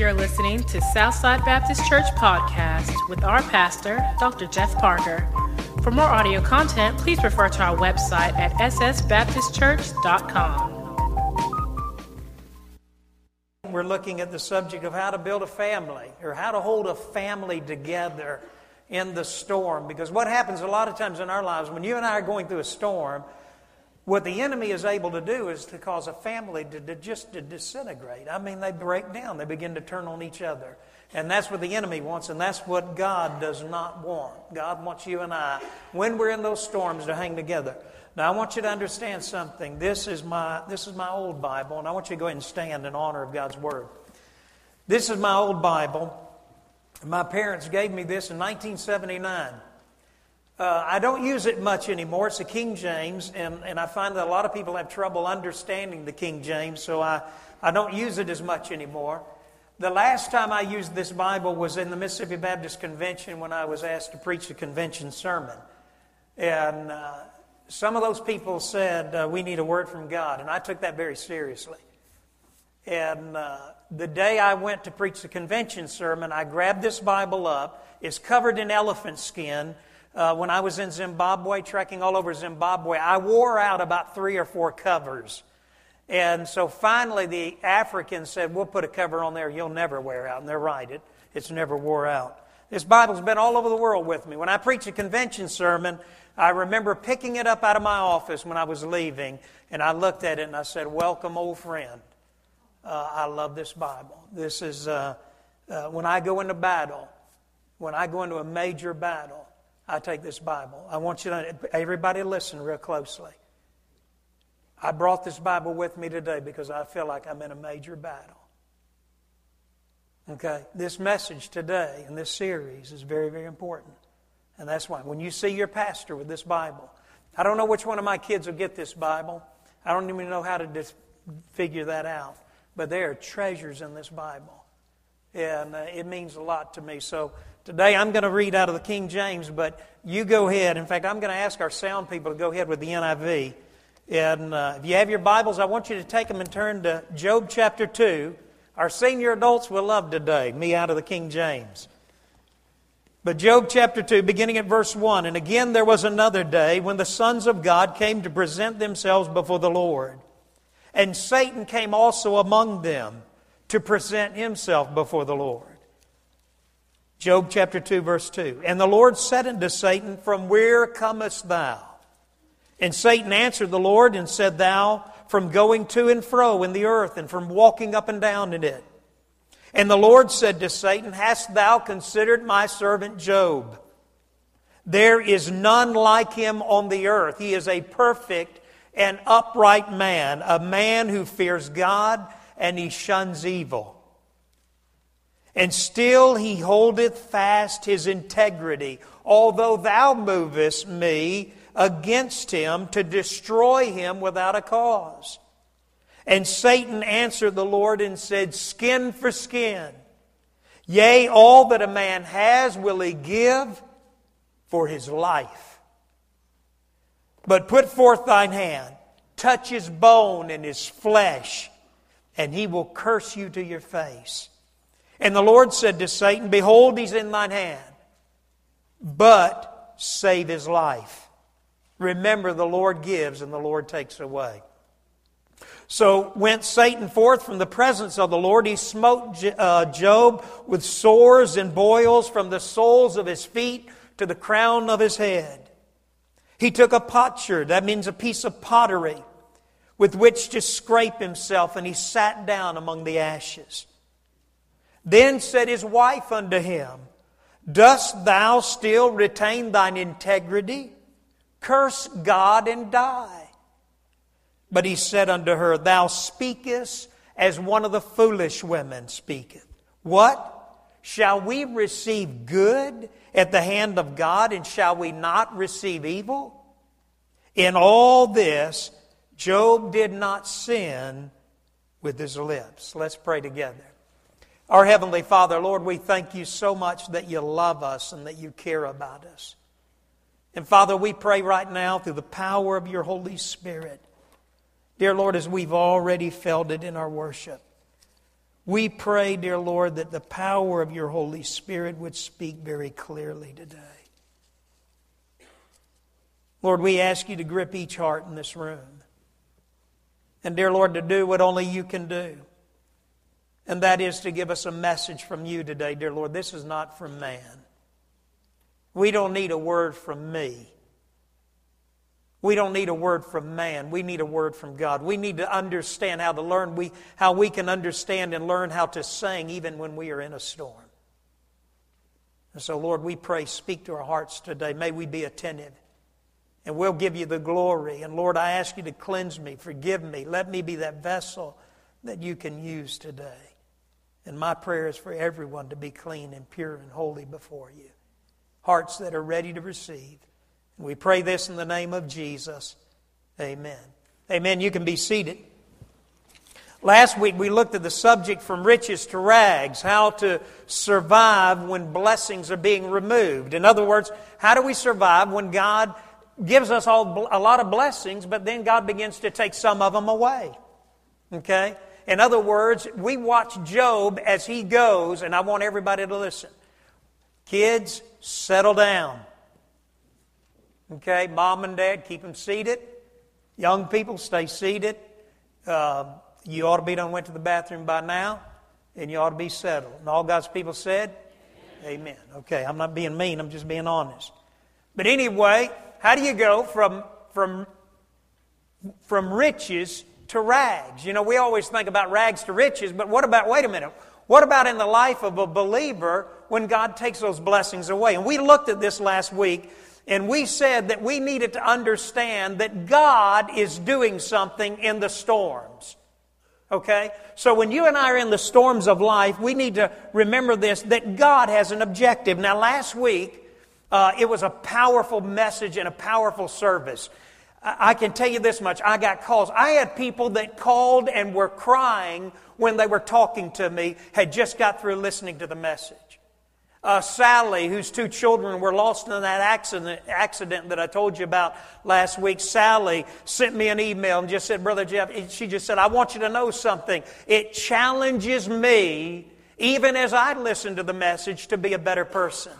You're listening to Southside Baptist Church podcast with our pastor, Dr. Jeff Parker. For more audio content, please refer to our website at ssbaptistchurch.com. We're looking at the subject of how to build a family or how to hold a family together in the storm. Because what happens a lot of times in our lives, when you and I are going through a storm, what the enemy is able to do is to cause a family to, to, just to disintegrate. I mean, they break down. They begin to turn on each other. And that's what the enemy wants, and that's what God does not want. God wants you and I, when we're in those storms, to hang together. Now, I want you to understand something. This is my, this is my old Bible, and I want you to go ahead and stand in honor of God's Word. This is my old Bible. My parents gave me this in 1979. Uh, I don't use it much anymore. It's a King James, and, and I find that a lot of people have trouble understanding the King James, so I, I don't use it as much anymore. The last time I used this Bible was in the Mississippi Baptist Convention when I was asked to preach a convention sermon. And uh, some of those people said, uh, We need a word from God, and I took that very seriously. And uh, the day I went to preach the convention sermon, I grabbed this Bible up. It's covered in elephant skin uh, when I was in Zimbabwe, trekking all over Zimbabwe, I wore out about three or four covers. And so finally, the Africans said, We'll put a cover on there you'll never wear out. And they're right, it, it's never wore out. This Bible's been all over the world with me. When I preach a convention sermon, I remember picking it up out of my office when I was leaving, and I looked at it and I said, Welcome, old friend. Uh, I love this Bible. This is uh, uh, when I go into battle, when I go into a major battle, I take this Bible. I want you to, everybody listen real closely. I brought this Bible with me today because I feel like I'm in a major battle. Okay? This message today in this series is very, very important. And that's why. When you see your pastor with this Bible, I don't know which one of my kids will get this Bible. I don't even know how to dis- figure that out. But there are treasures in this Bible. And uh, it means a lot to me. So, Today I'm going to read out of the King James, but you go ahead. In fact, I'm going to ask our sound people to go ahead with the NIV. And uh, if you have your Bibles, I want you to take them and turn to Job chapter 2. Our senior adults will love today, me out of the King James. But Job chapter 2, beginning at verse 1 And again there was another day when the sons of God came to present themselves before the Lord. And Satan came also among them to present himself before the Lord. Job chapter 2, verse 2. And the Lord said unto Satan, From where comest thou? And Satan answered the Lord and said, Thou from going to and fro in the earth and from walking up and down in it. And the Lord said to Satan, Hast thou considered my servant Job? There is none like him on the earth. He is a perfect and upright man, a man who fears God and he shuns evil. And still he holdeth fast his integrity, although thou movest me against him to destroy him without a cause. And Satan answered the Lord and said, Skin for skin. Yea, all that a man has will he give for his life. But put forth thine hand, touch his bone and his flesh, and he will curse you to your face. And the Lord said to Satan, Behold, he's in thine hand, but save his life. Remember, the Lord gives and the Lord takes away. So went Satan forth from the presence of the Lord. He smote uh, Job with sores and boils from the soles of his feet to the crown of his head. He took a potsherd, that means a piece of pottery, with which to scrape himself, and he sat down among the ashes. Then said his wife unto him, Dost thou still retain thine integrity? Curse God and die. But he said unto her, Thou speakest as one of the foolish women speaketh. What? Shall we receive good at the hand of God, and shall we not receive evil? In all this, Job did not sin with his lips. Let's pray together. Our Heavenly Father, Lord, we thank you so much that you love us and that you care about us. And Father, we pray right now through the power of your Holy Spirit, dear Lord, as we've already felt it in our worship, We pray, dear Lord, that the power of your Holy Spirit would speak very clearly today. Lord, we ask you to grip each heart in this room. And, dear Lord, to do what only you can do. And that is to give us a message from you today, dear Lord. This is not from man. We don't need a word from me. We don't need a word from man. We need a word from God. We need to understand how to learn, we, how we can understand and learn how to sing even when we are in a storm. And so, Lord, we pray, speak to our hearts today. May we be attentive. And we'll give you the glory. And Lord, I ask you to cleanse me, forgive me. Let me be that vessel that you can use today. And my prayer is for everyone to be clean and pure and holy before you. Hearts that are ready to receive. We pray this in the name of Jesus. Amen. Amen. You can be seated. Last week we looked at the subject from riches to rags, how to survive when blessings are being removed. In other words, how do we survive when God gives us all a lot of blessings, but then God begins to take some of them away? Okay? In other words, we watch Job as he goes, and I want everybody to listen. Kids, settle down. Okay, mom and dad, keep them seated. Young people, stay seated. Uh, you ought to be done went to the bathroom by now, and you ought to be settled. And all God's people said, Amen. Amen. Okay, I'm not being mean. I'm just being honest. But anyway, how do you go from from from riches to rags? You know, we always think about rags to riches, but what about? Wait a minute. What about in the life of a believer when God takes those blessings away? And we looked at this last week and we said that we needed to understand that God is doing something in the storms. Okay? So when you and I are in the storms of life, we need to remember this that God has an objective. Now, last week, uh, it was a powerful message and a powerful service. I can tell you this much. I got calls. I had people that called and were crying when they were talking to me, had just got through listening to the message. Uh, Sally, whose two children were lost in that accident, accident that I told you about last week, Sally sent me an email and just said, Brother Jeff, she just said, I want you to know something. It challenges me, even as I listen to the message, to be a better person.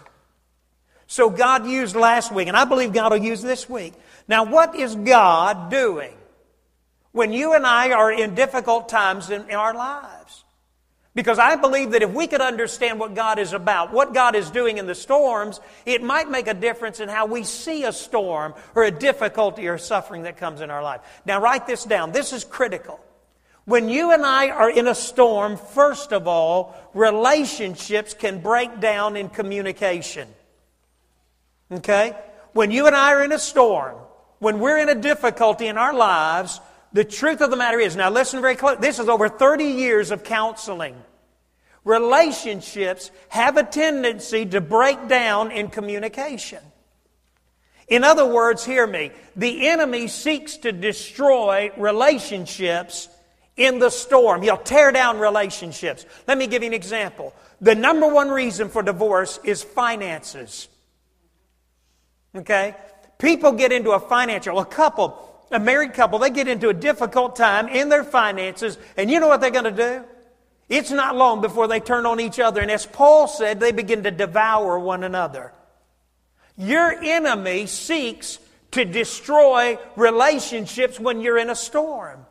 So God used last week, and I believe God will use this week. Now, what is God doing when you and I are in difficult times in, in our lives? Because I believe that if we could understand what God is about, what God is doing in the storms, it might make a difference in how we see a storm or a difficulty or suffering that comes in our life. Now, write this down. This is critical. When you and I are in a storm, first of all, relationships can break down in communication. Okay? When you and I are in a storm, when we're in a difficulty in our lives, the truth of the matter is, now listen very close. This is over 30 years of counseling. Relationships have a tendency to break down in communication. In other words, hear me. The enemy seeks to destroy relationships in the storm. He'll tear down relationships. Let me give you an example. The number one reason for divorce is finances. Okay? People get into a financial, a couple a married couple, they get into a difficult time in their finances, and you know what they're going to do? It's not long before they turn on each other, and as Paul said, they begin to devour one another. Your enemy seeks to destroy relationships when you're in a storm.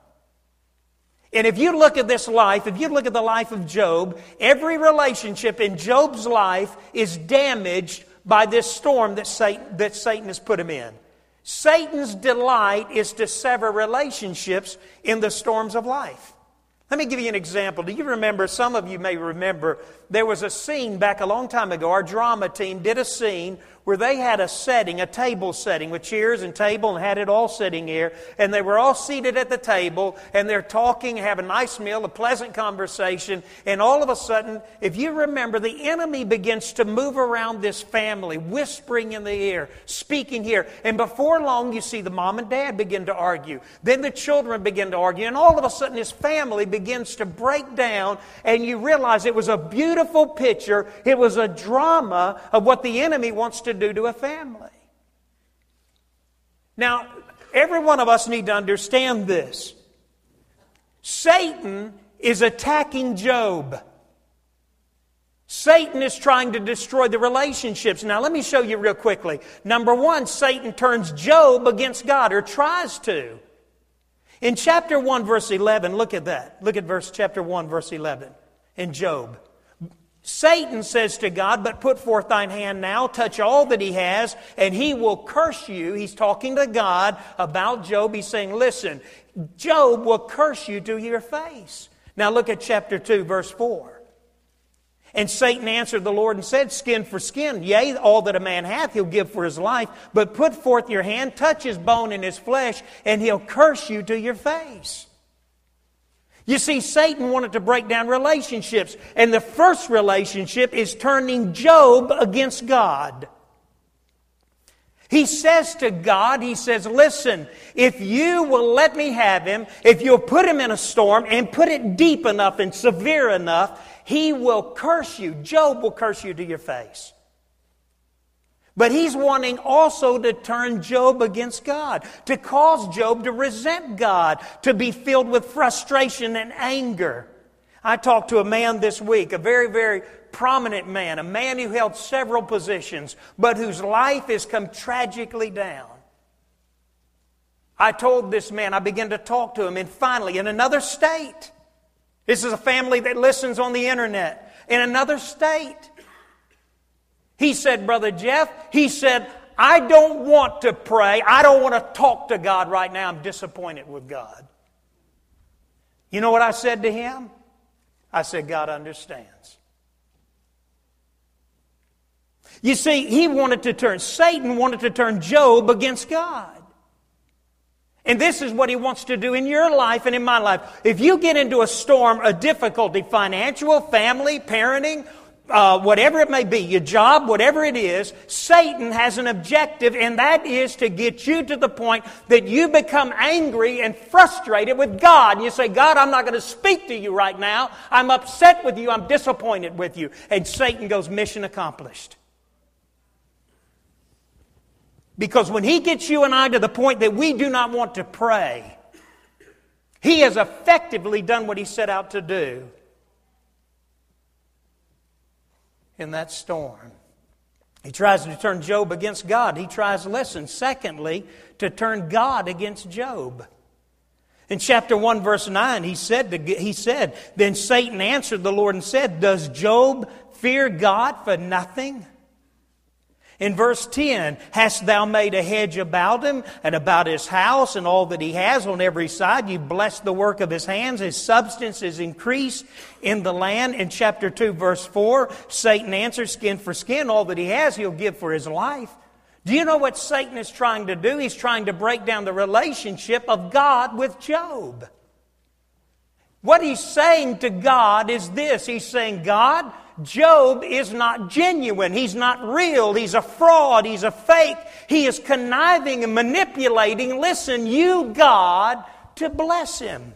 And if you look at this life, if you look at the life of Job, every relationship in Job's life is damaged by this storm that Satan, that Satan has put him in. Satan's delight is to sever relationships in the storms of life. Let me give you an example. Do you remember? Some of you may remember there was a scene back a long time ago. Our drama team did a scene where they had a setting, a table setting with chairs and table and had it all sitting here. And they were all seated at the table and they're talking, have a nice meal, a pleasant conversation. And all of a sudden, if you remember, the enemy begins to move around this family, whispering in the ear, speaking here. And before long, you see the mom and dad begin to argue. Then the children begin to argue. And all of a sudden, this family begins to break down. And you realize it was a beautiful picture. It was a drama of what the enemy wants to do to a family. Now, every one of us need to understand this. Satan is attacking Job. Satan is trying to destroy the relationships. Now, let me show you real quickly. Number one, Satan turns Job against God, or tries to. In chapter 1, verse 11, look at that. Look at verse chapter 1, verse 11 in Job. Satan says to God, But put forth thine hand now, touch all that he has, and he will curse you. He's talking to God about Job. He's saying, Listen, Job will curse you to your face. Now look at chapter 2, verse 4. And Satan answered the Lord and said, Skin for skin, yea, all that a man hath he'll give for his life, but put forth your hand, touch his bone and his flesh, and he'll curse you to your face. You see, Satan wanted to break down relationships, and the first relationship is turning Job against God. He says to God, He says, Listen, if you will let me have him, if you'll put him in a storm and put it deep enough and severe enough, he will curse you. Job will curse you to your face. But he's wanting also to turn Job against God, to cause Job to resent God, to be filled with frustration and anger. I talked to a man this week, a very, very prominent man, a man who held several positions, but whose life has come tragically down. I told this man, I began to talk to him, and finally, in another state, this is a family that listens on the internet in another state. He said, Brother Jeff, he said, I don't want to pray. I don't want to talk to God right now. I'm disappointed with God. You know what I said to him? I said, God understands. You see, he wanted to turn, Satan wanted to turn Job against God. And this is what he wants to do in your life and in my life. If you get into a storm, a difficulty, financial, family, parenting, uh, whatever it may be, your job, whatever it is, Satan has an objective, and that is to get you to the point that you become angry and frustrated with God. And you say, God, I'm not going to speak to you right now. I'm upset with you. I'm disappointed with you. And Satan goes, mission accomplished. Because when He gets you and I to the point that we do not want to pray, He has effectively done what He set out to do in that storm. He tries to turn Job against God. He tries, listen, secondly, to turn God against Job. In chapter 1, verse 9, he said, to, he said, Then Satan answered the Lord and said, Does Job fear God for nothing? In verse 10, hast thou made a hedge about him and about his house and all that he has on every side? You blessed the work of his hands. His substance is increased in the land. In chapter 2, verse 4, Satan answers, skin for skin. All that he has, he'll give for his life. Do you know what Satan is trying to do? He's trying to break down the relationship of God with Job. What he's saying to God is this He's saying, God, Job is not genuine. He's not real. He's a fraud. He's a fake. He is conniving and manipulating, listen, you, God, to bless him.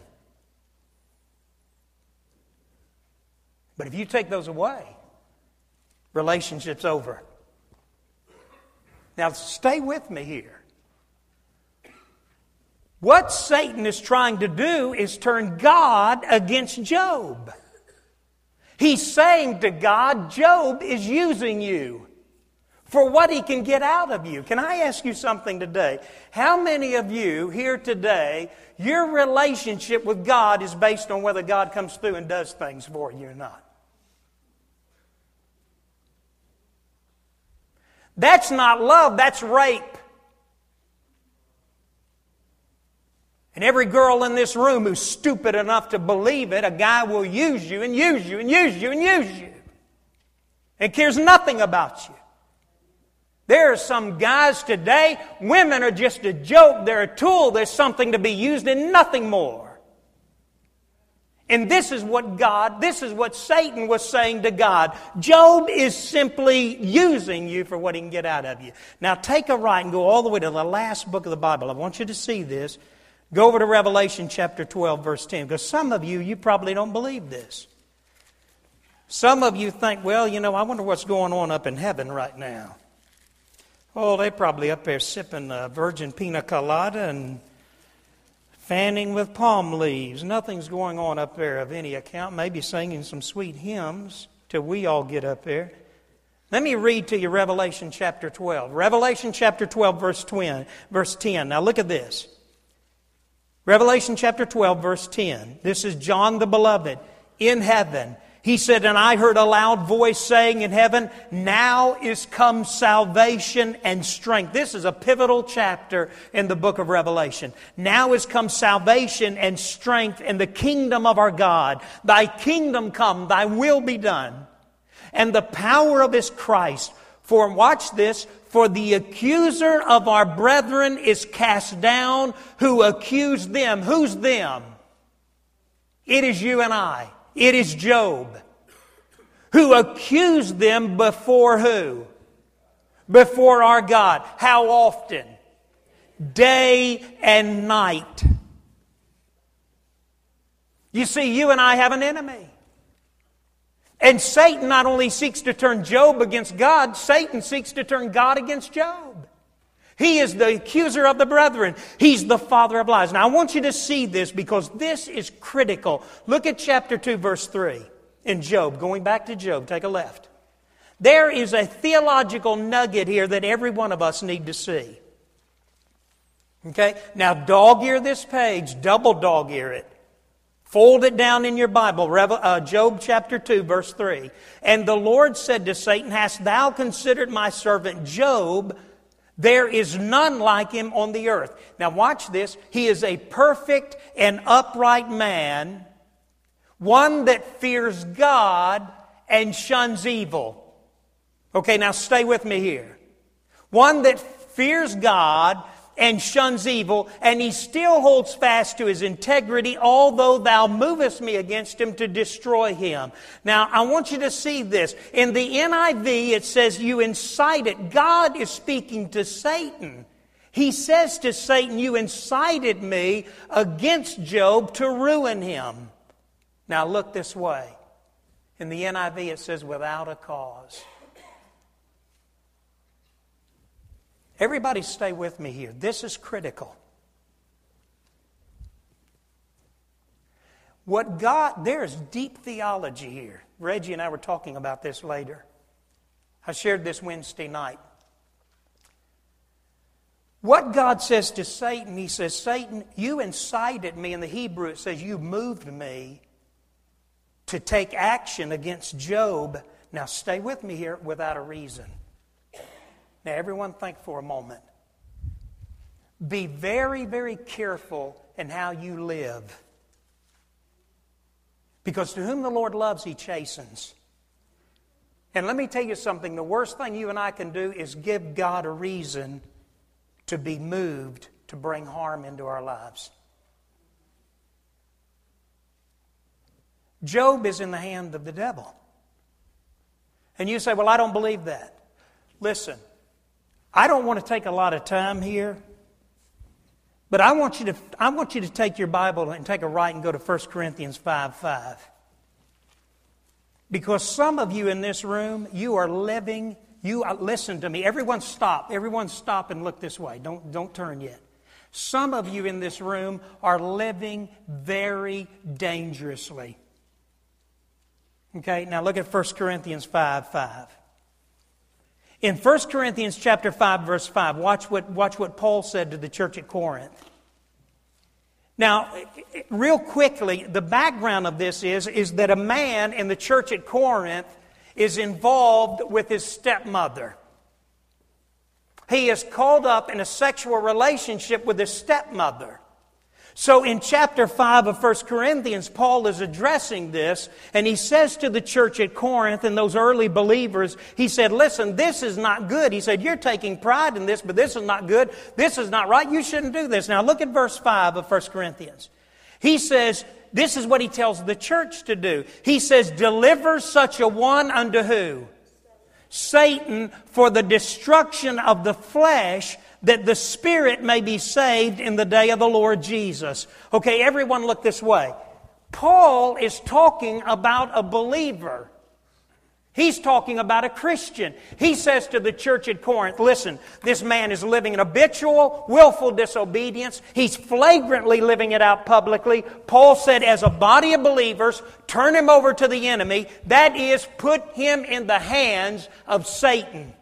But if you take those away, relationship's over. Now, stay with me here. What Satan is trying to do is turn God against Job. He's saying to God, Job is using you for what he can get out of you. Can I ask you something today? How many of you here today, your relationship with God is based on whether God comes through and does things for you or not? That's not love, that's rape. And every girl in this room who's stupid enough to believe it, a guy will use you and use you and use you and use you and cares nothing about you. There are some guys today, women are just a joke, they're a tool, there's something to be used and nothing more. And this is what God, this is what Satan was saying to God. Job is simply using you for what he can get out of you. Now take a right and go all the way to the last book of the Bible. I want you to see this. Go over to Revelation chapter 12, verse 10, because some of you, you probably don't believe this. Some of you think, well, you know, I wonder what's going on up in heaven right now. Oh, they're probably up there sipping a virgin pina colada and fanning with palm leaves. Nothing's going on up there of any account. Maybe singing some sweet hymns till we all get up there. Let me read to you Revelation chapter 12. Revelation chapter 12, verse 10. Verse 10. Now look at this. Revelation chapter 12, verse 10. This is John the Beloved in heaven. He said, And I heard a loud voice saying in heaven, Now is come salvation and strength. This is a pivotal chapter in the book of Revelation. Now is come salvation and strength in the kingdom of our God. Thy kingdom come, thy will be done. And the power of his Christ. For, watch this, for the accuser of our brethren is cast down who accused them. Who's them? It is you and I. It is Job who accused them before who? Before our God. How often? Day and night. You see, you and I have an enemy. And Satan not only seeks to turn Job against God, Satan seeks to turn God against Job. He is the accuser of the brethren. He's the father of lies. Now, I want you to see this because this is critical. Look at chapter 2, verse 3 in Job. Going back to Job, take a left. There is a theological nugget here that every one of us need to see. Okay? Now, dog ear this page, double dog ear it. Fold it down in your Bible, uh, Job chapter 2, verse 3. And the Lord said to Satan, Hast thou considered my servant Job? There is none like him on the earth. Now, watch this. He is a perfect and upright man, one that fears God and shuns evil. Okay, now stay with me here. One that fears God and shuns evil, and he still holds fast to his integrity, although thou movest me against him to destroy him. Now, I want you to see this. In the NIV, it says, You incited. God is speaking to Satan. He says to Satan, You incited me against Job to ruin him. Now, look this way. In the NIV, it says, Without a cause. Everybody, stay with me here. This is critical. What God, there's deep theology here. Reggie and I were talking about this later. I shared this Wednesday night. What God says to Satan, He says, Satan, you incited me. In the Hebrew, it says, you moved me to take action against Job. Now, stay with me here without a reason. Now, everyone think for a moment. Be very, very careful in how you live. Because to whom the Lord loves, He chastens. And let me tell you something the worst thing you and I can do is give God a reason to be moved to bring harm into our lives. Job is in the hand of the devil. And you say, Well, I don't believe that. Listen, I don't want to take a lot of time here, but I want you to, I want you to take your Bible and take a right and go to 1 Corinthians 5 5. Because some of you in this room, you are living, you uh, listen to me. Everyone stop. Everyone stop and look this way. Don't, don't turn yet. Some of you in this room are living very dangerously. Okay, now look at 1 Corinthians 5 5. In 1 Corinthians chapter 5, verse 5, watch what, watch what Paul said to the church at Corinth. Now, real quickly, the background of this is, is that a man in the church at Corinth is involved with his stepmother. He is called up in a sexual relationship with his stepmother. So in chapter 5 of 1 Corinthians, Paul is addressing this, and he says to the church at Corinth and those early believers, he said, Listen, this is not good. He said, You're taking pride in this, but this is not good. This is not right. You shouldn't do this. Now look at verse 5 of 1 Corinthians. He says, This is what he tells the church to do. He says, Deliver such a one unto who? Satan for the destruction of the flesh that the spirit may be saved in the day of the Lord Jesus. Okay, everyone look this way. Paul is talking about a believer. He's talking about a Christian. He says to the church at Corinth, listen, this man is living in habitual, willful disobedience. He's flagrantly living it out publicly. Paul said, as a body of believers, turn him over to the enemy. That is, put him in the hands of Satan.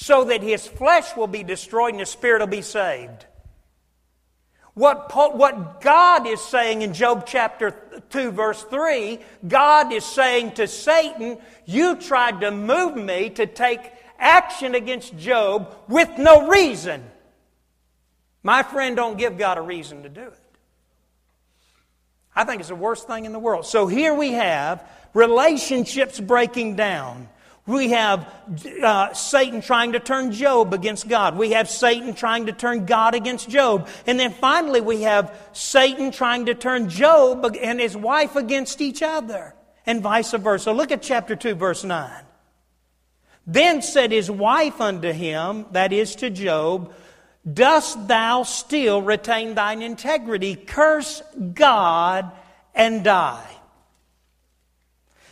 So that his flesh will be destroyed and his spirit will be saved. What, Paul, what God is saying in Job chapter 2, verse 3, God is saying to Satan, You tried to move me to take action against Job with no reason. My friend, don't give God a reason to do it. I think it's the worst thing in the world. So here we have relationships breaking down. We have uh, Satan trying to turn Job against God. We have Satan trying to turn God against Job. And then finally, we have Satan trying to turn Job and his wife against each other, and vice versa. Look at chapter 2, verse 9. Then said his wife unto him, that is to Job, Dost thou still retain thine integrity? Curse God and die.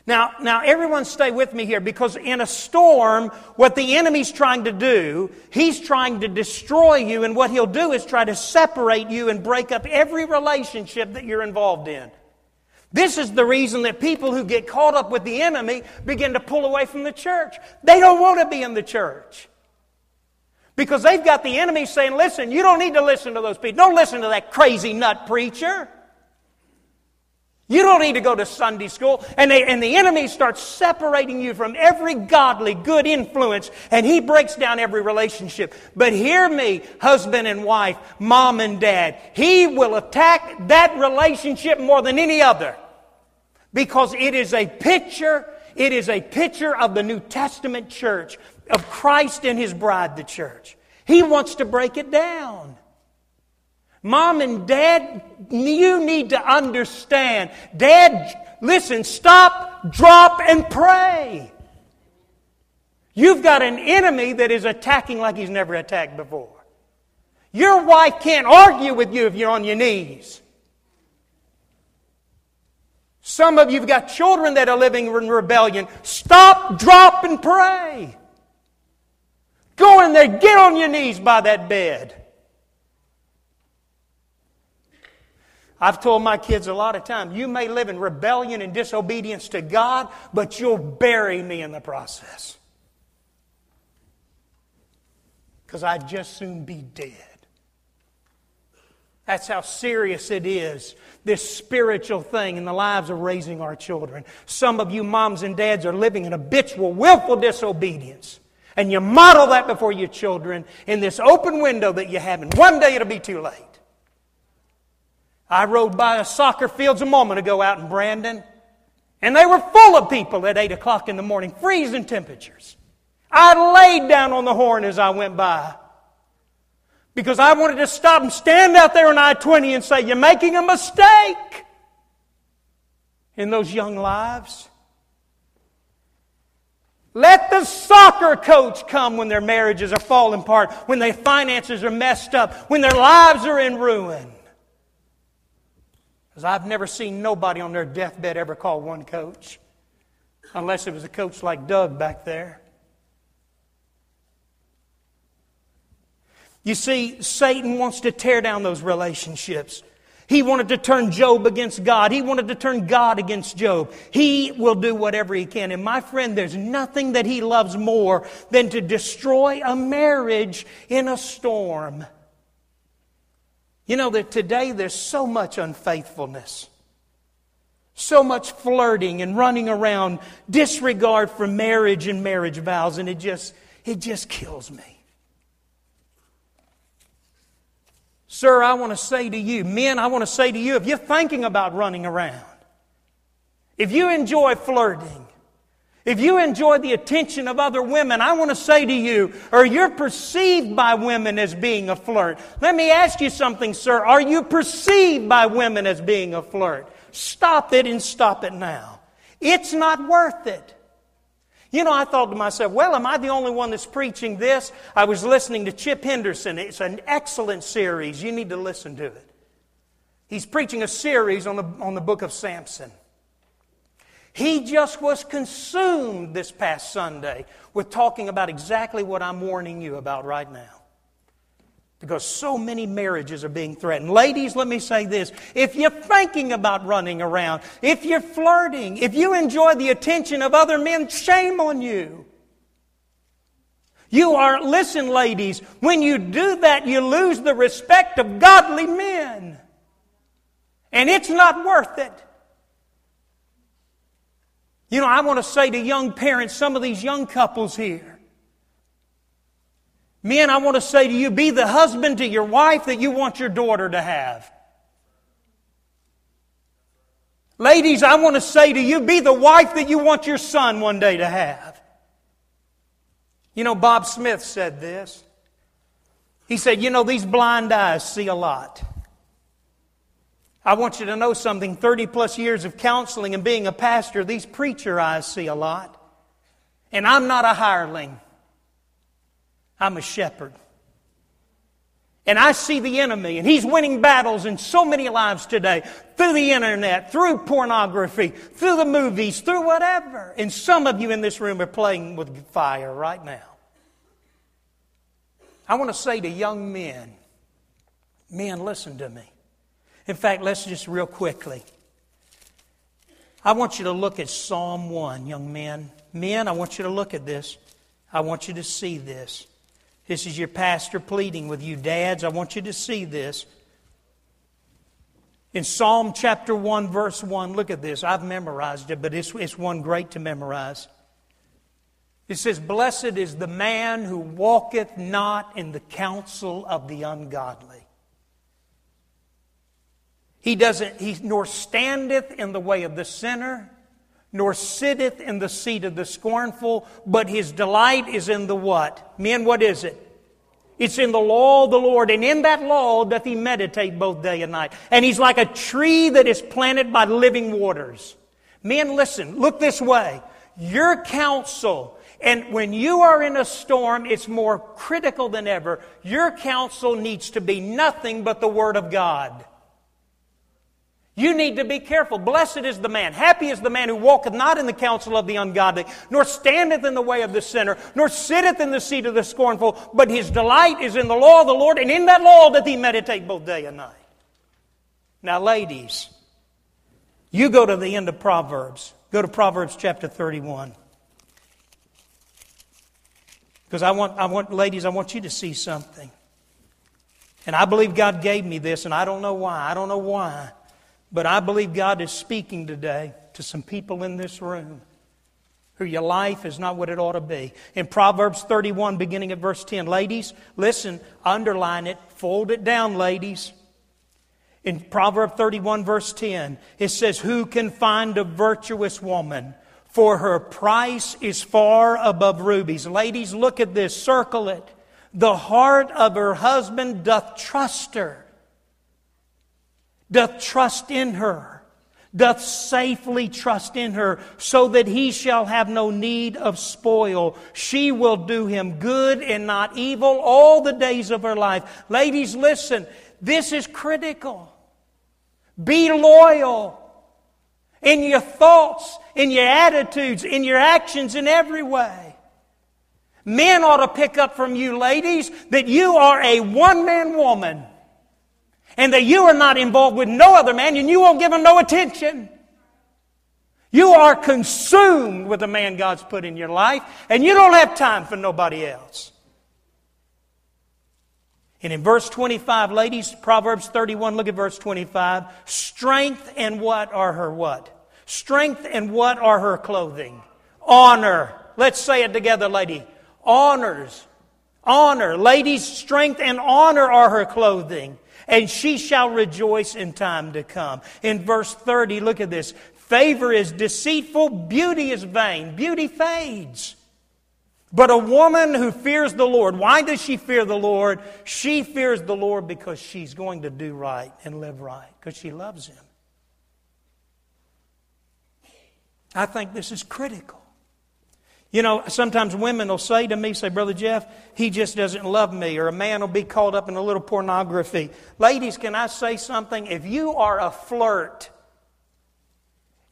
Now, now everyone stay with me here because in a storm, what the enemy's trying to do, he's trying to destroy you, and what he'll do is try to separate you and break up every relationship that you're involved in. This is the reason that people who get caught up with the enemy begin to pull away from the church. They don't want to be in the church. Because they've got the enemy saying, listen, you don't need to listen to those people. Don't listen to that crazy nut preacher. You don't need to go to Sunday school. And, they, and the enemy starts separating you from every godly, good influence, and he breaks down every relationship. But hear me, husband and wife, mom and dad, he will attack that relationship more than any other. Because it is a picture, it is a picture of the New Testament church, of Christ and his bride, the church. He wants to break it down. Mom and dad, you need to understand. Dad, listen, stop, drop, and pray. You've got an enemy that is attacking like he's never attacked before. Your wife can't argue with you if you're on your knees. Some of you have got children that are living in rebellion. Stop, drop, and pray. Go in there, get on your knees by that bed. I've told my kids a lot of times, you may live in rebellion and disobedience to God, but you'll bury me in the process. Because I'd just soon be dead. That's how serious it is, this spiritual thing in the lives of raising our children. Some of you moms and dads are living in habitual, willful disobedience. And you model that before your children in this open window that you have, and one day it'll be too late. I rode by the soccer fields a moment ago out in Brandon, and they were full of people at 8 o'clock in the morning, freezing temperatures. I laid down on the horn as I went by because I wanted to stop and stand out there on I 20 and say, You're making a mistake in those young lives. Let the soccer coach come when their marriages are falling apart, when their finances are messed up, when their lives are in ruin. Because I've never seen nobody on their deathbed ever call one coach, unless it was a coach like Doug back there. You see, Satan wants to tear down those relationships. He wanted to turn Job against God. He wanted to turn God against Job. He will do whatever he can. And my friend, there's nothing that he loves more than to destroy a marriage in a storm. You know that today there's so much unfaithfulness, so much flirting and running around, disregard for marriage and marriage vows, and it just, it just kills me. Sir, I want to say to you, men, I want to say to you, if you're thinking about running around, if you enjoy flirting, if you enjoy the attention of other women, I want to say to you, or you're perceived by women as being a flirt. Let me ask you something, sir. Are you perceived by women as being a flirt? Stop it and stop it now. It's not worth it. You know, I thought to myself, well, am I the only one that's preaching this? I was listening to Chip Henderson. It's an excellent series. You need to listen to it. He's preaching a series on the, on the book of Samson. He just was consumed this past Sunday with talking about exactly what I'm warning you about right now. Because so many marriages are being threatened. Ladies, let me say this. If you're thinking about running around, if you're flirting, if you enjoy the attention of other men, shame on you. You are, listen, ladies, when you do that, you lose the respect of godly men. And it's not worth it. You know, I want to say to young parents, some of these young couples here, men, I want to say to you, be the husband to your wife that you want your daughter to have. Ladies, I want to say to you, be the wife that you want your son one day to have. You know, Bob Smith said this. He said, You know, these blind eyes see a lot. I want you to know something 30 plus years of counseling and being a pastor, these preacher eyes see a lot. And I'm not a hireling, I'm a shepherd. And I see the enemy, and he's winning battles in so many lives today through the internet, through pornography, through the movies, through whatever. And some of you in this room are playing with fire right now. I want to say to young men, men, listen to me. In fact, let's just real quickly. I want you to look at Psalm 1, young men. Men, I want you to look at this. I want you to see this. This is your pastor pleading with you. Dads, I want you to see this. In Psalm chapter 1, verse 1, look at this. I've memorized it, but it's, it's one great to memorize. It says, Blessed is the man who walketh not in the counsel of the ungodly he doesn't, he nor standeth in the way of the sinner, nor sitteth in the seat of the scornful, but his delight is in the what? Men, what is it? It's in the law of the Lord, and in that law doth he meditate both day and night. And he's like a tree that is planted by living waters. Men, listen, look this way. Your counsel, and when you are in a storm, it's more critical than ever. Your counsel needs to be nothing but the Word of God. You need to be careful. Blessed is the man, happy is the man who walketh not in the counsel of the ungodly, nor standeth in the way of the sinner, nor sitteth in the seat of the scornful, but his delight is in the law of the Lord, and in that law doth he meditate both day and night. Now, ladies, you go to the end of Proverbs. Go to Proverbs chapter 31. Because I want, I want, ladies, I want you to see something. And I believe God gave me this, and I don't know why. I don't know why. But I believe God is speaking today to some people in this room who your life is not what it ought to be. In Proverbs 31, beginning at verse 10, ladies, listen, underline it, fold it down, ladies. In Proverb 31, verse 10, it says, Who can find a virtuous woman? For her price is far above rubies. Ladies, look at this, circle it. The heart of her husband doth trust her doth trust in her, doth safely trust in her, so that he shall have no need of spoil. She will do him good and not evil all the days of her life. Ladies, listen, this is critical. Be loyal in your thoughts, in your attitudes, in your actions, in every way. Men ought to pick up from you, ladies, that you are a one man woman and that you are not involved with no other man and you won't give him no attention. You are consumed with the man God's put in your life and you don't have time for nobody else. And in verse 25, ladies, Proverbs 31, look at verse 25. Strength and what are her what? Strength and what are her clothing? Honor. Let's say it together, lady. Honors. Honor. Ladies, strength and honor are her clothing and she shall rejoice in time to come. In verse 30, look at this. Favor is deceitful, beauty is vain. Beauty fades. But a woman who fears the Lord, why does she fear the Lord? She fears the Lord because she's going to do right and live right, because she loves Him. I think this is critical. You know, sometimes women will say to me, say, Brother Jeff, he just doesn't love me, or a man will be caught up in a little pornography. Ladies, can I say something? If you are a flirt,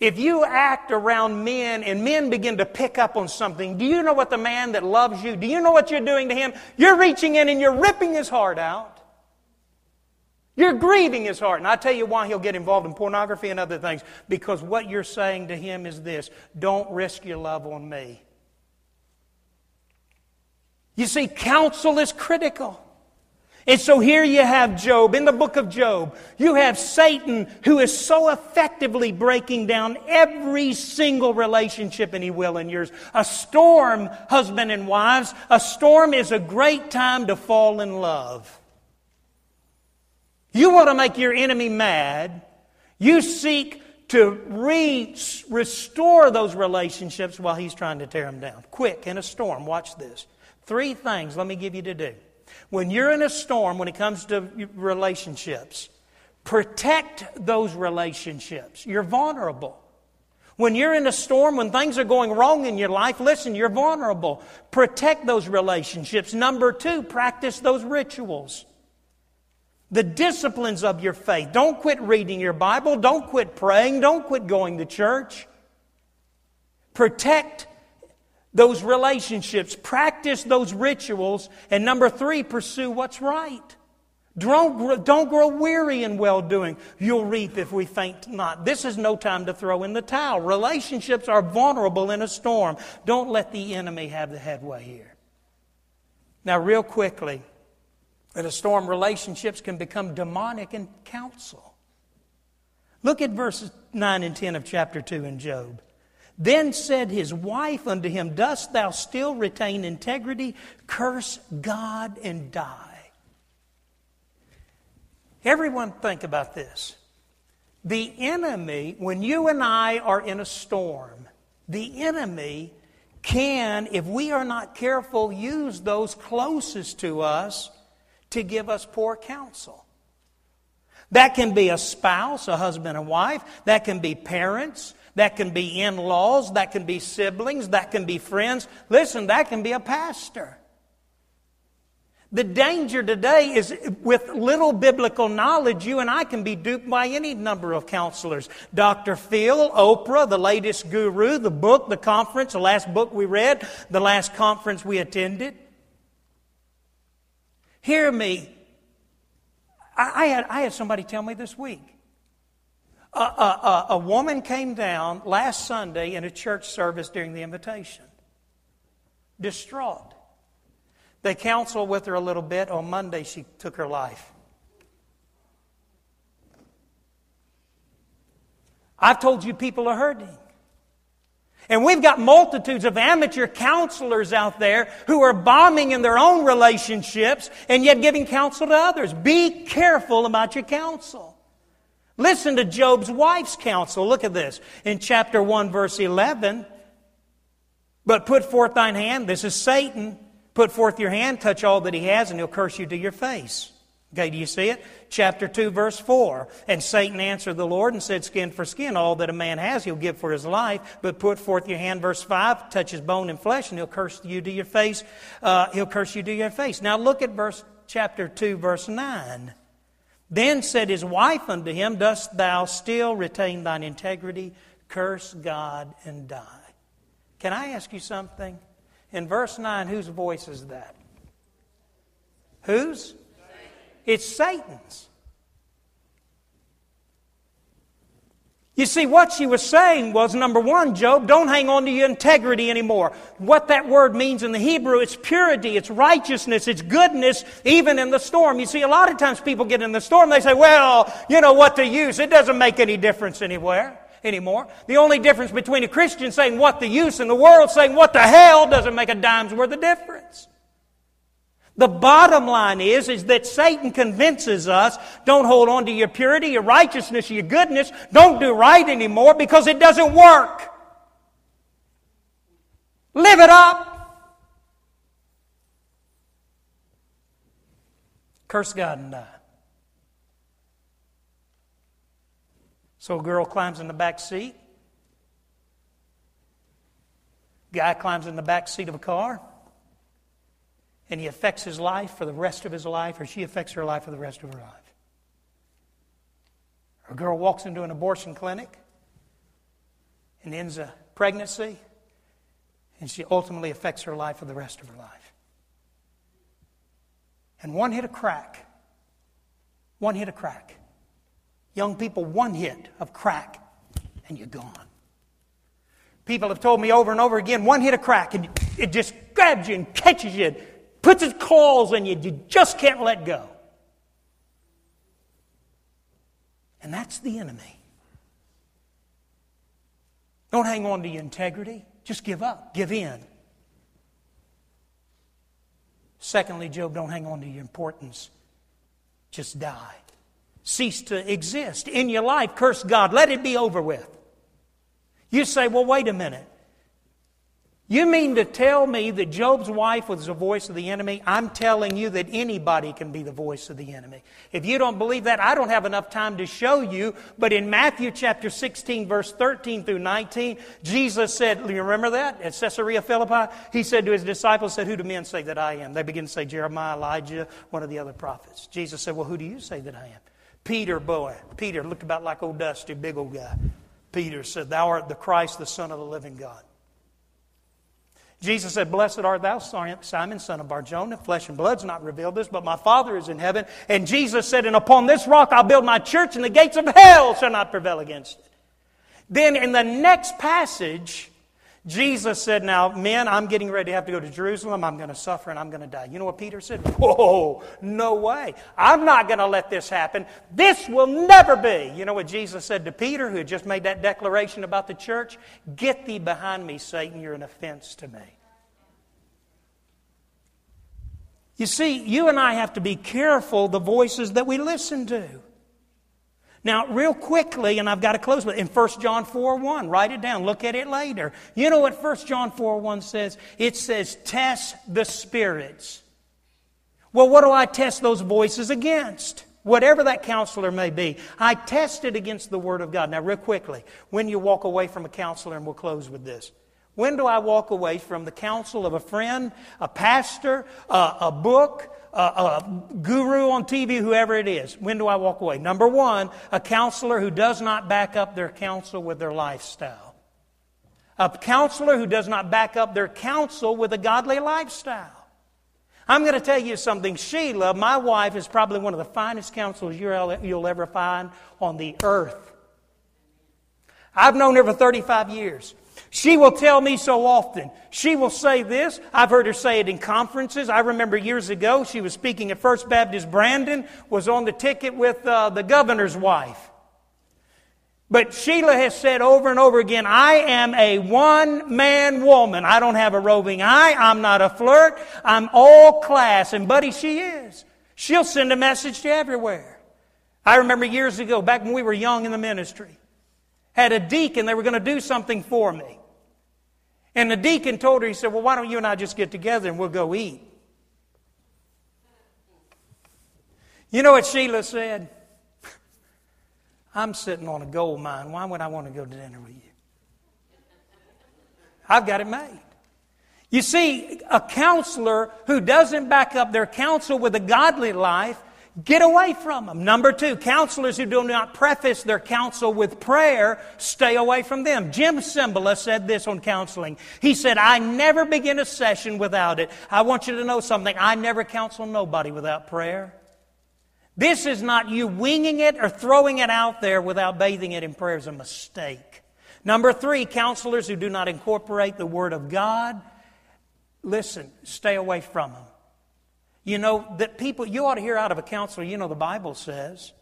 If you act around men and men begin to pick up on something, do you know what the man that loves you, do you know what you're doing to him? You're reaching in and you're ripping his heart out. You're grieving his heart. And I tell you why he'll get involved in pornography and other things. Because what you're saying to him is this don't risk your love on me. You see, counsel is critical. And so here you have Job, in the book of Job, you have Satan who is so effectively breaking down every single relationship, and he will in yours. A storm, husband and wives, a storm is a great time to fall in love. You want to make your enemy mad, you seek to re- restore those relationships while he's trying to tear them down. Quick, in a storm, watch this. Three things let me give you to do. When you're in a storm, when it comes to relationships, protect those relationships. You're vulnerable. When you're in a storm, when things are going wrong in your life, listen, you're vulnerable. Protect those relationships. Number two, practice those rituals. The disciplines of your faith. Don't quit reading your Bible. Don't quit praying. Don't quit going to church. Protect those relationships, practice those rituals, and number three, pursue what's right. Don't, don't grow weary in well doing. You'll reap if we faint not. This is no time to throw in the towel. Relationships are vulnerable in a storm. Don't let the enemy have the headway here. Now, real quickly, in a storm, relationships can become demonic in counsel. Look at verses 9 and 10 of chapter 2 in Job. Then said his wife unto him, Dost thou still retain integrity? Curse God and die. Everyone, think about this. The enemy, when you and I are in a storm, the enemy can, if we are not careful, use those closest to us to give us poor counsel. That can be a spouse, a husband and wife. That can be parents. That can be in laws, that can be siblings, that can be friends. Listen, that can be a pastor. The danger today is with little biblical knowledge, you and I can be duped by any number of counselors. Dr. Phil, Oprah, the latest guru, the book, the conference, the last book we read, the last conference we attended. Hear me. I, had, I had somebody tell me this week a, a, a, woman came down last Sunday in a church service during the invitation, distraught. They counseled with her a little bit. On Monday, she took her life. I've told you people are hurting. And we've got multitudes of amateur counselors out there who are bombing in their own relationships and yet giving counsel to others. Be careful about your counsel. Listen to Job's wife's counsel. Look at this. In chapter 1, verse 11. But put forth thine hand. This is Satan. Put forth your hand, touch all that he has, and he'll curse you to your face. Okay, do you see it? Chapter 2, verse 4. And Satan answered the Lord and said, Skin for skin, all that a man has he'll give for his life. But put forth your hand, verse 5, touch his bone and flesh, and he'll curse you to your face. Uh, he'll curse you to your face. Now look at verse chapter 2, verse 9. Then said his wife unto him, Dost thou still retain thine integrity? Curse God and die. Can I ask you something? In verse 9, whose voice is that? Whose? It's Satan's. You see, what she was saying was number one, Job, don't hang on to your integrity anymore. What that word means in the Hebrew, it's purity, it's righteousness, it's goodness, even in the storm. You see, a lot of times people get in the storm, they say, well, you know what to use. It doesn't make any difference anywhere anymore. The only difference between a Christian saying what the use and the world saying what the hell doesn't make a dime's worth of difference. The bottom line is, is that Satan convinces us, don't hold on to your purity, your righteousness, your goodness, don't do right anymore because it doesn't work. Live it up. Curse God and die. So a girl climbs in the back seat. Guy climbs in the back seat of a car and he affects his life for the rest of his life, or she affects her life for the rest of her life. A girl walks into an abortion clinic. and ends a pregnancy, and she ultimately affects her life for the rest of her life. And one hit a crack. One hit a crack. Young people, one hit of crack, and you're gone. People have told me over and over again one hit a crack, and it just grabs you and catches you, puts its claws in you, you just can't let go. And that's the enemy. Don't hang on to your integrity. Just give up, give in. Secondly, Job, don't hang on to your importance. Just die. Cease to exist in your life. Curse God. Let it be over with. You say, well, wait a minute. You mean to tell me that Job's wife was the voice of the enemy? I'm telling you that anybody can be the voice of the enemy. If you don't believe that, I don't have enough time to show you. But in Matthew chapter 16, verse 13 through 19, Jesus said, you remember that? At Caesarea Philippi, he said to his disciples, said, Who do men say that I am? They begin to say, Jeremiah, Elijah, one of the other prophets. Jesus said, Well, who do you say that I am? Peter, boy. Peter looked about like old Dusty, big old guy. Peter said, Thou art the Christ, the Son of the living God. Jesus said, Blessed art thou, Simon, son of Barjona. Flesh and blood's not revealed this, but my Father is in heaven. And Jesus said, And upon this rock I'll build my church, and the gates of hell shall not prevail against it. Then in the next passage, Jesus said, Now, men, I'm getting ready to have to go to Jerusalem. I'm going to suffer and I'm going to die. You know what Peter said? Whoa, no way. I'm not going to let this happen. This will never be. You know what Jesus said to Peter, who had just made that declaration about the church? Get thee behind me, Satan. You're an offense to me. You see, you and I have to be careful the voices that we listen to. Now, real quickly, and I've got to close with it, in 1 John 4 1, write it down, look at it later. You know what 1 John 4 1 says? It says, test the spirits. Well, what do I test those voices against? Whatever that counselor may be, I test it against the Word of God. Now, real quickly, when you walk away from a counselor, and we'll close with this. When do I walk away from the counsel of a friend, a pastor, a, a book, a, a guru on TV, whoever it is. When do I walk away? Number one, a counselor who does not back up their counsel with their lifestyle. A counselor who does not back up their counsel with a godly lifestyle. I'm going to tell you something. Sheila, my wife, is probably one of the finest counselors you'll ever find on the earth. I've known her for 35 years. She will tell me so often. She will say this. I've heard her say it in conferences. I remember years ago she was speaking at First Baptist Brandon, was on the ticket with uh, the governor's wife. But Sheila has said over and over again, I am a one man woman. I don't have a roving eye. I'm not a flirt. I'm all class. And, buddy, she is. She'll send a message to everywhere. I remember years ago, back when we were young in the ministry, had a deacon, they were going to do something for me. And the deacon told her, he said, Well, why don't you and I just get together and we'll go eat? You know what Sheila said? I'm sitting on a gold mine. Why would I want to go to dinner with you? I've got it made. You see, a counselor who doesn't back up their counsel with a godly life Get away from them. Number two, counselors who do not preface their counsel with prayer, stay away from them. Jim Cymbala said this on counseling. He said, I never begin a session without it. I want you to know something. I never counsel nobody without prayer. This is not you winging it or throwing it out there without bathing it in prayer is a mistake. Number three, counselors who do not incorporate the Word of God, listen, stay away from them. You know, that people, you ought to hear out of a counselor, you know, the Bible says.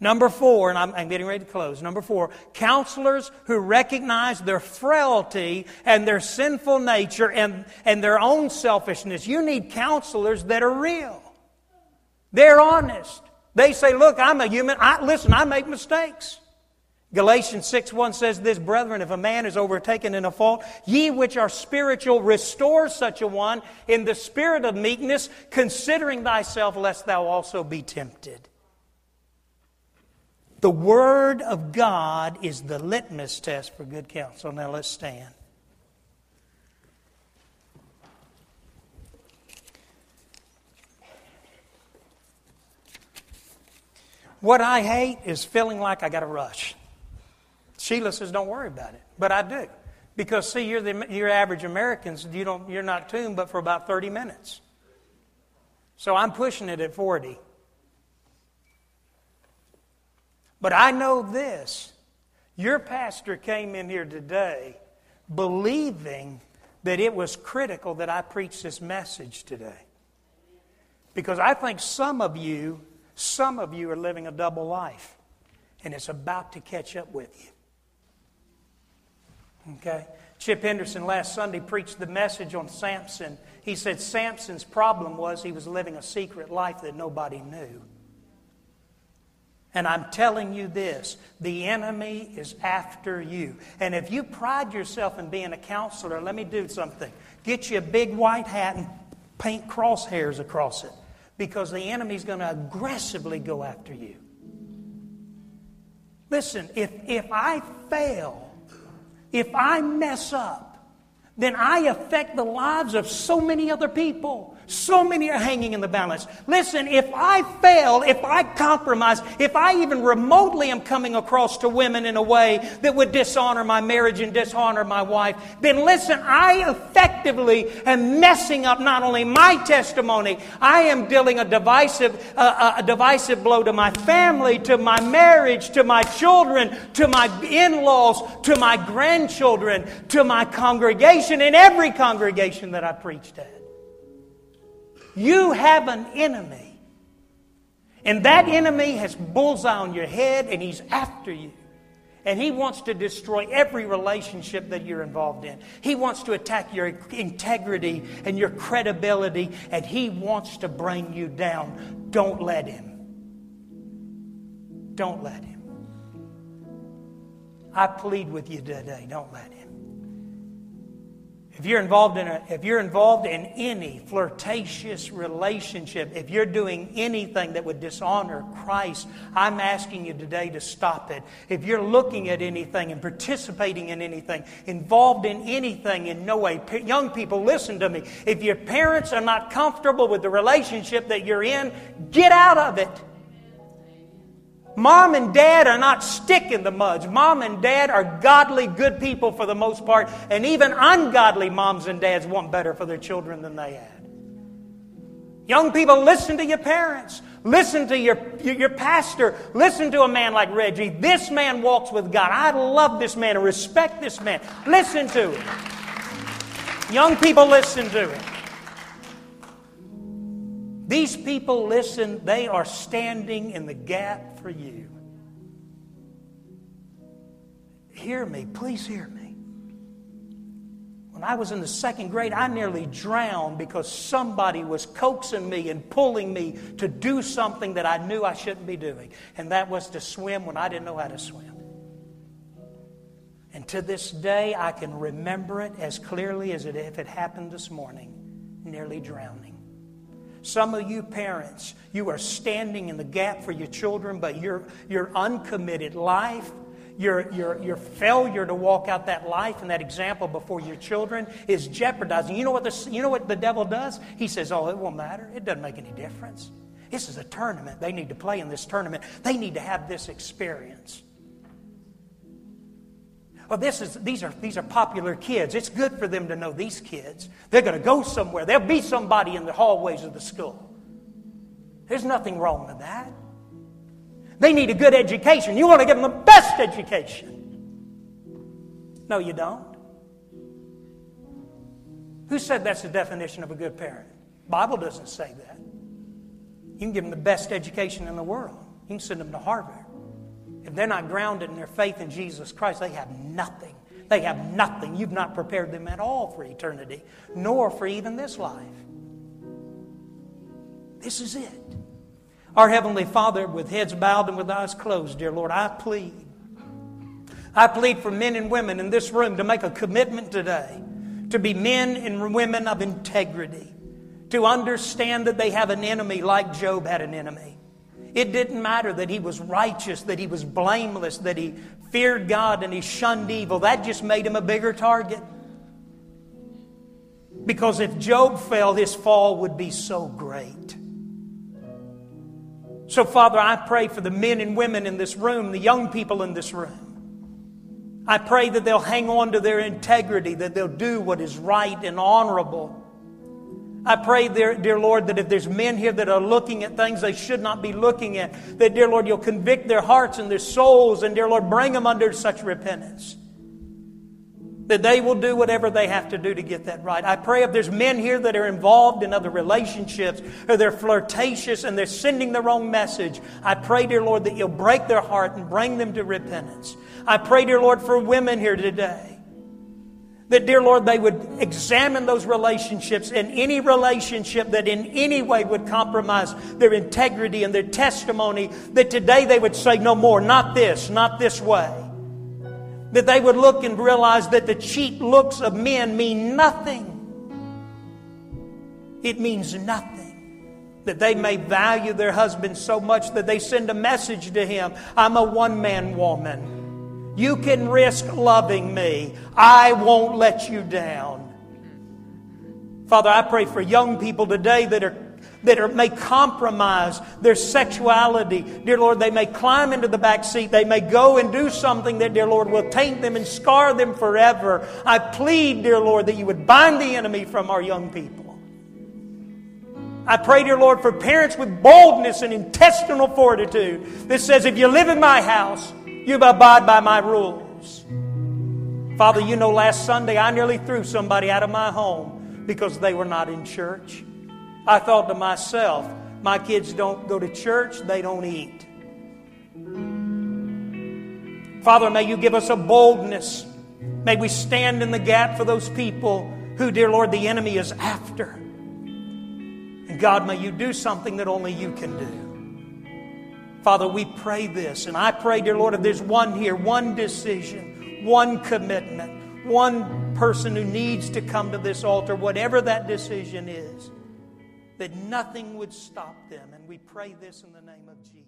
Number four, and I'm, I'm, getting ready to close. Number four, counselors who recognize their frailty and their sinful nature and, and their own selfishness. You need counselors that are real. They're honest. They say, look, I'm a human. I, listen, I make mistakes. Galatians 6 1 says this, Brethren, if a man is overtaken in a fault, ye which are spiritual, restore such a one in the spirit of meekness, considering thyself, lest thou also be tempted. The Word of God is the litmus test for good counsel. Now let's stand. What I hate is feeling like I got to rush. Sheila says, don't worry about it. But I do. Because, see, you're the you're average Americans, you don't, you're not tuned but for about 30 minutes. So I'm pushing it at 40. But I know this your pastor came in here today believing that it was critical that I preach this message today. Because I think some of you, some of you are living a double life, and it's about to catch up with you. Okay? Chip Henderson last Sunday preached the message on Samson. He said Samson's problem was he was living a secret life that nobody knew. And I'm telling you this the enemy is after you. And if you pride yourself in being a counselor, let me do something. Get you a big white hat and paint crosshairs across it because the enemy's going to aggressively go after you. Listen, if, if I fail, if I mess up, then I affect the lives of so many other people. So many are hanging in the balance. Listen, if I fail, if I compromise, if I even remotely am coming across to women in a way that would dishonor my marriage and dishonor my wife, then listen, I effectively am messing up not only my testimony, I am dealing a divisive, uh, a divisive blow to my family, to my marriage, to my children, to my in laws, to my grandchildren, to my congregation, in every congregation that I preached at. You have an enemy. And that enemy has bullseye on your head and he's after you. And he wants to destroy every relationship that you're involved in. He wants to attack your integrity and your credibility, and he wants to bring you down. Don't let him. Don't let him. I plead with you today, don't let him. If you're involved in a, if you're involved in any flirtatious relationship, if you're doing anything that would dishonor Christ, I'm asking you today to stop it. If you're looking at anything and participating in anything, involved in anything in no way, young people, listen to me. If your parents are not comfortable with the relationship that you're in, get out of it. Mom and dad are not stick in the muds. Mom and dad are godly, good people for the most part, and even ungodly moms and dads want better for their children than they had. Young people, listen to your parents. Listen to your, your pastor. Listen to a man like Reggie. This man walks with God. I love this man and respect this man. Listen to him. Young people, listen to him. These people, listen, they are standing in the gap for you. Hear me, please hear me. When I was in the second grade, I nearly drowned because somebody was coaxing me and pulling me to do something that I knew I shouldn't be doing, and that was to swim when I didn't know how to swim. And to this day, I can remember it as clearly as if it happened this morning, nearly drowning. Some of you parents, you are standing in the gap for your children, but your, your uncommitted life, your, your, your failure to walk out that life and that example before your children is jeopardizing. You know, what the, you know what the devil does? He says, Oh, it won't matter. It doesn't make any difference. This is a tournament. They need to play in this tournament, they need to have this experience. Well, this is, these, are, these are popular kids. It's good for them to know these kids. They're going to go somewhere. There'll be somebody in the hallways of the school. There's nothing wrong with that. They need a good education. You want to give them the best education. No, you don't. Who said that's the definition of a good parent? Bible doesn't say that. You can give them the best education in the world. You can send them to Harvard. If they're not grounded in their faith in Jesus Christ, they have nothing. They have nothing. You've not prepared them at all for eternity, nor for even this life. This is it. Our Heavenly Father, with heads bowed and with eyes closed, dear Lord, I plead. I plead for men and women in this room to make a commitment today to be men and women of integrity, to understand that they have an enemy like Job had an enemy it didn't matter that he was righteous, that he was blameless, that he feared God and he shunned evil. That just made him a bigger target. Because if Job fell, his fall would be so great. So, Father, I pray for the men and women in this room, the young people in this room. I pray that they'll hang on to their integrity, that they'll do what is right and honorable. I pray, dear, dear Lord, that if there's men here that are looking at things they should not be looking at, that, dear Lord, you'll convict their hearts and their souls, and, dear Lord, bring them under such repentance. That they will do whatever they have to do to get that right. I pray if there's men here that are involved in other relationships or they're flirtatious and they're sending the wrong message, I pray, dear Lord, that you'll break their heart and bring them to repentance. I pray, dear Lord, for women here today that, dear Lord, they would examine those relationships and any relationship that in any way would compromise their integrity and their testimony, that today they would say, No more, not this, not this way. That they would look and realize that the cheap looks of men mean nothing. It means nothing. That they may value their husband so much that they send a message to him I'm a one man woman. You can risk loving me. I won't let you down. Father, I pray for young people today that are that are, may compromise their sexuality. Dear Lord, they may climb into the back seat. They may go and do something that, dear Lord, will taint them and scar them forever. I plead, dear Lord, that you would bind the enemy from our young people. I pray, dear Lord, for parents with boldness and intestinal fortitude that says, if you live in my house, you abide by my rules. Father, you know, last Sunday I nearly threw somebody out of my home because they were not in church. I thought to myself, my kids don't go to church, they don't eat. Father, may you give us a boldness. May we stand in the gap for those people who, dear Lord, the enemy is after. And God, may you do something that only you can do. Father, we pray this. And I pray, dear Lord, if there's one here, one decision, one commitment, one person who needs to come to this altar, whatever that decision is, that nothing would stop them. And we pray this in the name of Jesus.